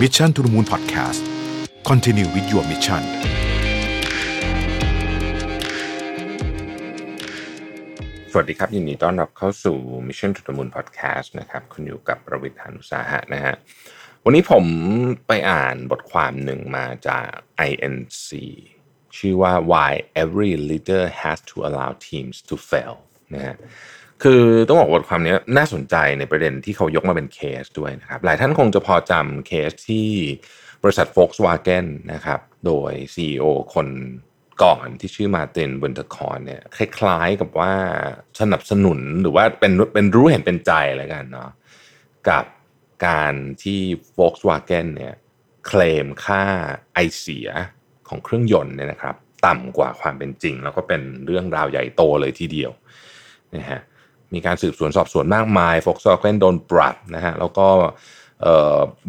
Mission to the Moon Podcast Continue with your mission สวัสดีครับ ยินดีต้อนรับเข้าสู่ Mission to the Moon Podcast นะครับคุณอยู่กับประวิทยานุสาหะนะฮะวันนี้ผมไปอ่านบทความหนึ่งมาจาก INC ชื่อว่า Why Every Leader Has to Allow Teams to Fail นะฮะ คือต้องบอกว่าบทความนี้น่าสนใจในประเด็นที่เขายกมาเป็นเคสด้วยนะครับ หลายท่านคงจะพอจำเคสที่บริษัท Volkswagen นะครับ โดย CEO คนก่อนที่ชื่อมาร์ตินบนเทคอนเนี่ยคล้ายๆกับว่าสนับสนุนหรือว่าเป็นเป็นรู้เห็นเป็นใจอะไรกันเนาะกับการที่ Volkswagen เนี่ยเคลมค่าไอเสียของเครื่องยนต์เนี่ยนะครับ ต่ำกว่าความเป็นจริง แล้วก็เป็นเรื่องราวใหญ่โตเลยทีเดียวนะฮะ มีการสืบสวนสอบสวนมากมาย Volkswagen โดนปรับนะฮะแล้วก็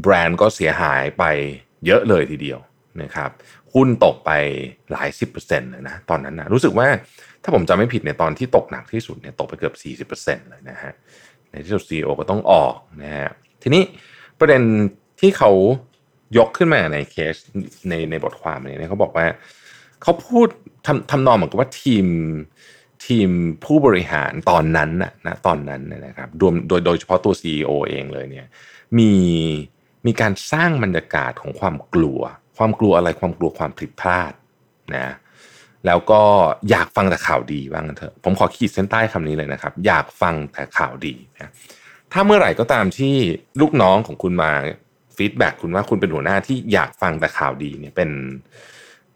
แบรนด์ก็เสียหายไปเยอะเลยทีเดียวนะครับหุ้นตกไปหลายสิบเปอร์เซ็นต์เลยนะตอนนั้นนะรู้สึกว่าถ้าผมจำไม่ผิดในตอนที่ตกหนักที่สุดเนี่ยตกไปเกือบ 40%เลยนะฮะในที่สุดซีอก็ต้องออกนะฮะทีนี้ประเด็นที่เขายกขึ้นมาในเคสในในบทความนี้เขาบอกว่า เขาพูดทำทำนองเหมือนกับว่าทีม ทีมผู้บริหารตอนนั้นนะนะตอนนั้นนะครับรวมโดยโดยเฉพาะตัว CEO เองเลยเนี่ยมีมีการสร้างบรรยากาศของความกลัว ความกลัวอะไรความกลัวความผิดพลาดนะแล้วก็อยากฟังแต่ข่าวดีบ้างเถอะผมขอขีดเส้นใต้คำนี้เลยนะครับ อยากฟังแต่ข่าวดีนะถ้าเมื่อไหร่ก็ตามที่ลูกน้องของคุณมา feedback คุณว่าคุณเป็นหัวหน้าที่อยากฟังแต่ข่าวดีเนี่ยเป็น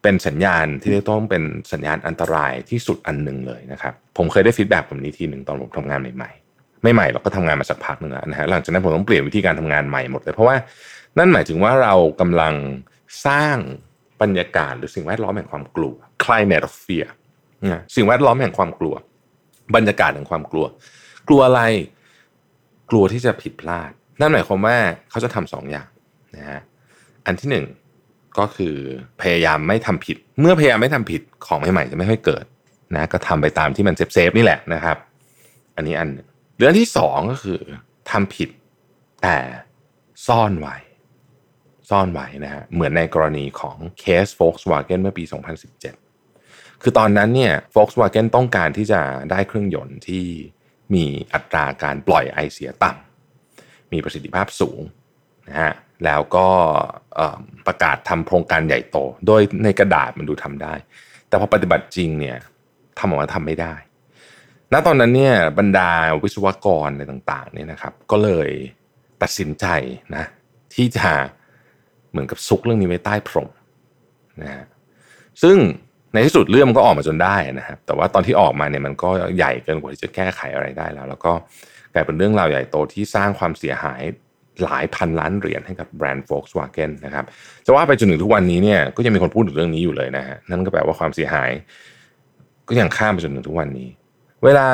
เป็นสัญญาณที่ต้องเป็นสัญญาณอันตรายที่สุดอันหนึ่งเลยนะครับ ผมเคยได้ feedback แบบนี้ทีหนึ่งตอนผมทำงานใหม่ๆ ไม่ใหม่เราก็ทำงานมาสักพักหนึ่งแล้วนะฮะหลังจากนั้นผมต้องเปลี่ยนวิธีการทำงานใหม่หมดเลยเพราะว่านั่นหมายถึงว่าเรากำลังสร้างบรรยากาศหรือสิ่งแวดล้อมแห่งความกลัว climate of fear นะสิ่งแวดล้อมแห่งความกลัว บรรยากาศแห่งความกลัว กลัวอะไรกลัวที่จะผิดพลาด นั่นหมายความว่าเขาจะทำสองอย่างนะฮะอันที่หนึ่ง ก็คือพยายามไม่ทำผิด เมื่อพยายามไม่ทำผิดของใหม่ๆจะไม่ค่อยเกิดนะก็ทำไปตามที่มันเซฟๆนี่แหละนะครับ อันนี้อันเรื่องที่สองก็คือทำผิดแต่ซ่อนไว้ ซ่อนไว้นะฮะเหมือนในกรณีของเคส Volkswagen เมื่อปี 2017 คือตอนนั้นเนี่ย Volkswagen ต้องการที่จะได้เครื่องยนต์ที่มีอัตราการปล่อยไอเสียต่ำมีประสิทธิภาพสูงนะฮะแล้วก็ ทำโครงการใหญ่โต โดยในกระดาษมันดูทำได้ แต่พอปฏิบัติจริงเนี่ยทำออกมาทำไม่ได้ ณตอนนั้นเนี่ยบรรดาวิศวกรอะไรต่างๆเนี่ยนะครับ ก็เลยตัดสินใจนะที่จะเหมือนกับซุกเรื่องนี้ไว้ใต้พรมนะฮะซึ่งในที่สุดเรื่องมันก็ออกมาจนได้นะครับ แต่ว่าตอนที่ออกมาเนี่ยมันก็ใหญ่เกินกว่าที่จะแก้ไขอะไรได้แล้ว แล้วก็กลายเป็นเรื่องราวใหญ่โตที่สร้างความเสียหาย หลายพันล้านเหรียญให้กับแบรนด์ Volkswagen นะครับจะว่าไปจนถึงทุกวันนี้เนี่ยก็ยังมีคนพูดถึงเรื่องนี้อยู่เลยนะฮะนั่นก็แปลว่าความเสียหาย ก็ยังข้ามไปจนถึงทุกวันนี้ เวลา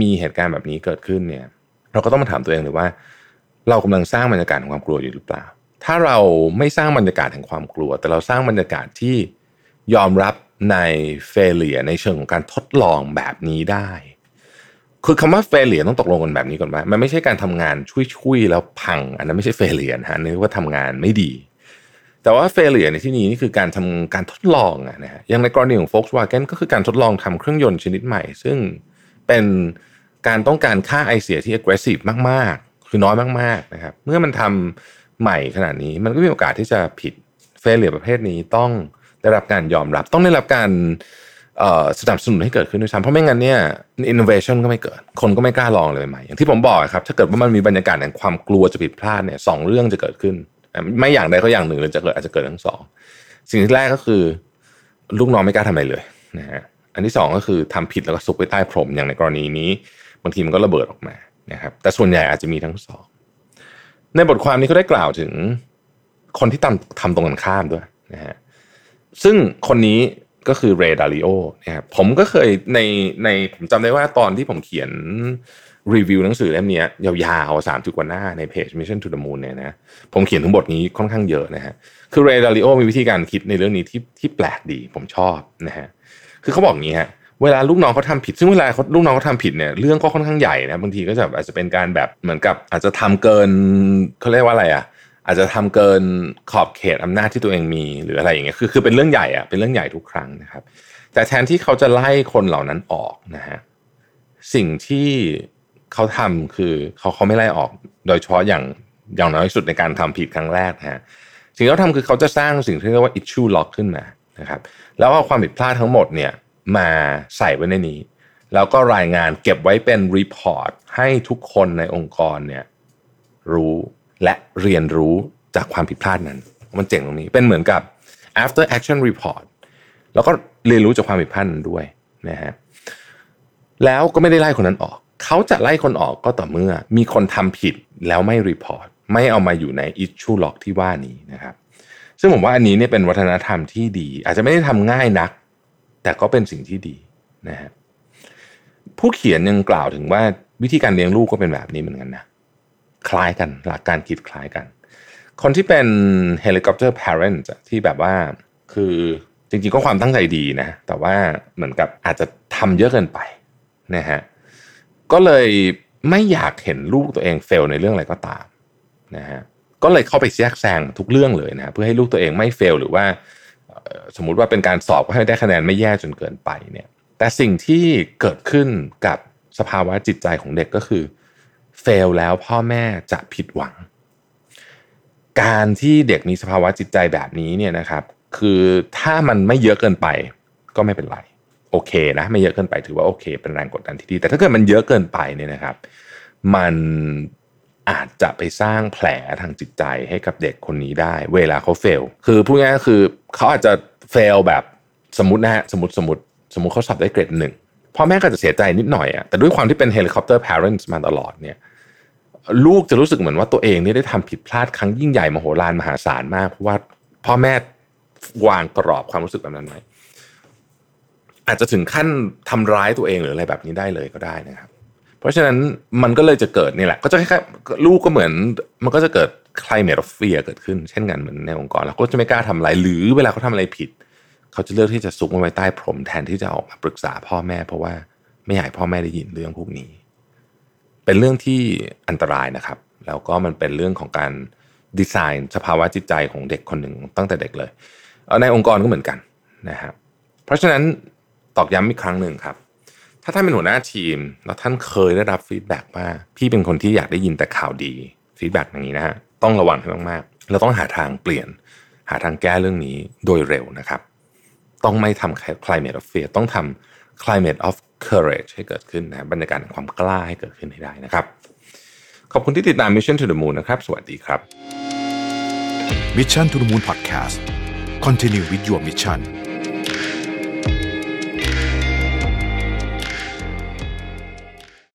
มีเหตุการณ์แบบนี้เกิดขึ้นเนี่ย เราก็ต้องมาถามตัวเองเลยว่า เรากำลังสร้างบรรยากาศของความกลัวอยู่หรือเปล่า ถ้าเราไม่สร้างบรรยากาศแห่งความกลัว แต่เราสร้างบรรยากาศที่ยอมรับในเฟลเลียในเชิงของการทดลองแบบนี้ได้ คือคำว่าเฟลเลียต้องตกลงกันแบบนี้ก่อนว่ามันไม่ใช่การทำงานช่วยๆแล้วพัง อันนั้นไม่ใช่เฟลเลียนะฮะนี่ว่าทำงานไม่ดี แต่ว่าเฟลเลียในที่นี้นี่คือการทำการทดลองนะฮะอย่างในกรณีของ Volkswagen ก็คือการทดลองทำเครื่องยนต์ชนิดใหม่ ซึ่งเป็นการต้องการค่าไอเสียที่ aggressive มากๆ คือน้อยมากๆนะครับเมื่อมันทำใหม่ขนาดนี้มันก็มีโอกาสที่จะผิดเฟลเลียประเภทนี้ต้องได้รับการยอมรับต้องได้รับการ สนับสนุนให้เกิดขึ้นด้วยซ้ำเพราะไม่งั้นเนี่ยอินโนเวชันก็ไม่เกิด คนก็ไม่กล้าลองเลยใหม่อย่างที่ผมบอกครับถ้าเกิดว่ามันมีบรรยากาศแห่งความกลัวจะผิดพลาดเนี่ยสองเรื่องจะเกิดขึ้น ไม่อย่างใดก็อย่างหนึ่งเลยจะเกิดอาจจะเกิดทั้งสองสิ่งที่แรกก็คือ ลูกน้องไม่กล้าทำอะไรเลยนะฮะอันที่สองก็คือทำผิดแล้วก็ซุกไว้ใต้พรมอย่างในกรณีนี้ บางทีมันก็ระเบิดออกมานะครับแต่ส่วนใหญ่อาจจะมีทั้งสองในบทความนี้เขาได้กล่าวถึงคนที่ทำทำตรงกันข้ามด้วยนะฮะซึ่งคนนี้ ก็คือเรดาริโอนะครับผมก็เคยในในผมจำได้ว่าตอนที่ผมเขียนรีวิวหนังสือเล่มนี้ยาวๆสามสิบกว่าหน้าในเพจ Mission to the Moon เนี่ยนะผมเขียนทั้งบทนี้ค่อนข้างเยอะนะฮะคือเรดาริโอมีวิธีการคิดในเรื่องนี้ที่ที่แปลกดีผมชอบนะฮะคือเขาบอกอย่างนี้ฮะเวลาลูกน้องเขาทาผิด ซึ่งเวลาลูกน้องเขาทาผิดเนี่ยเรื่องก็ค่อนข้างใหญ่นะบางทีก็จะอาจจะเป็นการแบบเหมือนกับอาจจะทำเกินเขาเรียกว่าอะไรอะ อาจจะทำเกินขอบเขตอำนาจที่ตัวเองมีหรืออะไรอย่างเงี้ยคือคือเป็นเรื่องใหญ่อะเป็นเรื่องใหญ่ทุกครั้งนะครับ แต่แทนที่เขาจะไล่คนเหล่านั้นออกนะฮะสิ่งที่เขาทำคือเขาเขาไม่ไล่ออก โดยเฉพาะอย่างอย่างน้อยสุดในการทำผิดครั้งแรกนะฮะสิ่งที่เขาทำคือเขาจะสร้างสิ่งที่เรียกว่า issue lock ขึ้นมานะครับ แล้วเอาความผิดพลาดทั้งหมดเนี่ยมาใส่ไว้ในนี้ แล้วก็รายงานเก็บไว้เป็นรีพอร์ตให้ทุกคนในองค์กรเนี่ยรู้ และเรียนรู้จากความผิดพลาดนั้น มันเจ๋งตรงนี้เป็นเหมือนกับ after action report แล้วก็เรียนรู้จากความผิดพลาดนั้นด้วยนะฮะแล้วก็ไม่ได้ไล่คนนั้นออก เขาจะไล่คนออกก็ต่อเมื่อมีคนทำผิดแล้วไม่ report ไม่เอามาอยู่ใน issue log ที่ว่านี้นะครับ ซึ่งผมว่าอันนี้เนี่ยเป็นวัฒนธรรมที่ดี อาจจะไม่ได้ทำง่ายนัก แต่ก็เป็นสิ่งที่ดีนะฮะผู้เขียนยังกล่าวถึงว่าวิธีการเลี้ยงลูกก็เป็นแบบนี้เหมือนกันนะ คล้ายกัน หลักการคิดคล้ายกัน คนที่เป็น helicopter parent ที่แบบว่าคือจริงๆก็ความตั้งใจดีนะ แต่ว่าเหมือนกับอาจจะทำเยอะเกินไปนะฮะก็เลยไม่อยากเห็นลูกตัวเองเฟลในเรื่องอะไรก็ตามนะฮะก็เลยเข้าไปแทรกแซงทุกเรื่องเลยนะ เพื่อให้ลูกตัวเองไม่เฟลหรือว่าสมมุติว่าเป็นการสอบก็ให้ได้คะแนนไม่แย่จนเกินไปเนี่ย แต่สิ่งที่เกิดขึ้นกับสภาวะจิตใจของเด็กก็คือ ฟลแล้วพ่อแม่จะผิดหวัง การที่เด็กมีสภาวะจิตใจแบบนี้เนี่ยนะครับ คือถ้ามันไม่เยอะเกินไปก็ไม่เป็นไรโอเคนะไม่เยอะเกินไปถือว่าโอเค เป็นแรงกดดันที่ดี แต่ถ้าเกิดมันเยอะเกินไปเนี่ยนะครับ มันอาจจะไปสร้างแผลทางจิตใจให้กับเด็กคนนี้ได้ เวลาเขา fail คือพูดง่ายๆคือเขาอาจจะ fail แบบสมมตินะฮะสมมติสมมติสมมติเขาสอบได้เกรดหนึ่งพ่อแม่ก็จะเสียใจนิดหน่อยอะแต่ด้วยความที่เป็น helicopter parent มาตลอดเนี่ย ลูกจะรู้สึกเหมือนว่าตัวเองนี่ได้ทำผิดพลาดครั้งยิ่งใหญ่มโหฬารมหาศาลมากเพราะว่าพ่อแม่วางกรอบความรู้สึกแบบนั้นไว้อาจจะถึงขั้นทำร้ายตัวเองหรืออะไรแบบนี้ได้เลยก็ได้นะครับ เพราะฉะนั้นมันก็เลยจะเกิดนี่แหละ ก็จะแคล้ายๆลูกก็เหมือน มันก็จะเกิด climate of fear เกิดขึ้นเช่นกันเหมือนในองค์กรแล้วก็จะไม่กล้าทำอะไรหรือเวลาเขาทาอะไรผิด เขาจะเลือกที่จะซุกมันไว้ใต้พรมแทนที่จะออกมาปรึกษาพ่อแม่ เพราะว่าไม่อยากพ่อแม่ได้ยินเรื่องพวกนี้ เป็นเรื่องที่อันตรายนะครับ แล้วก็มันเป็นเรื่องของการดีไซน์ สภาวะจิตใจของเด็กคนหนึ่งตั้งแต่เด็กเลยในองค์กรก็เหมือนกันนะครับเพราะฉะนั้นตอกย้ำอีกครั้งหนึ่งครับ ถ้าท่านเป็นหัวหน้าทีม แล้วท่านเคยได้รับ feedback ว่าพี่เป็นคนที่อยากได้ยินแต่ข่าวดี feedback อย่างนี้นะฮะต้องระวังให้มากๆเราต้องหาทางเปลี่ยน หาทางแก้เรื่องนี้โดยเร็วนะครับ ต้องไม่ทำ climate of fear ต้องทำ climate of courage ให้เกิดขึ้นนะบรรยากาศความกล้าให้เกิดขึ้นให้ได้นะครับ ขอบคุณที่ติดตาม Mission to the Moon นะครับ สวัสดีครับ Mission to the Moon Podcast Continue with your mission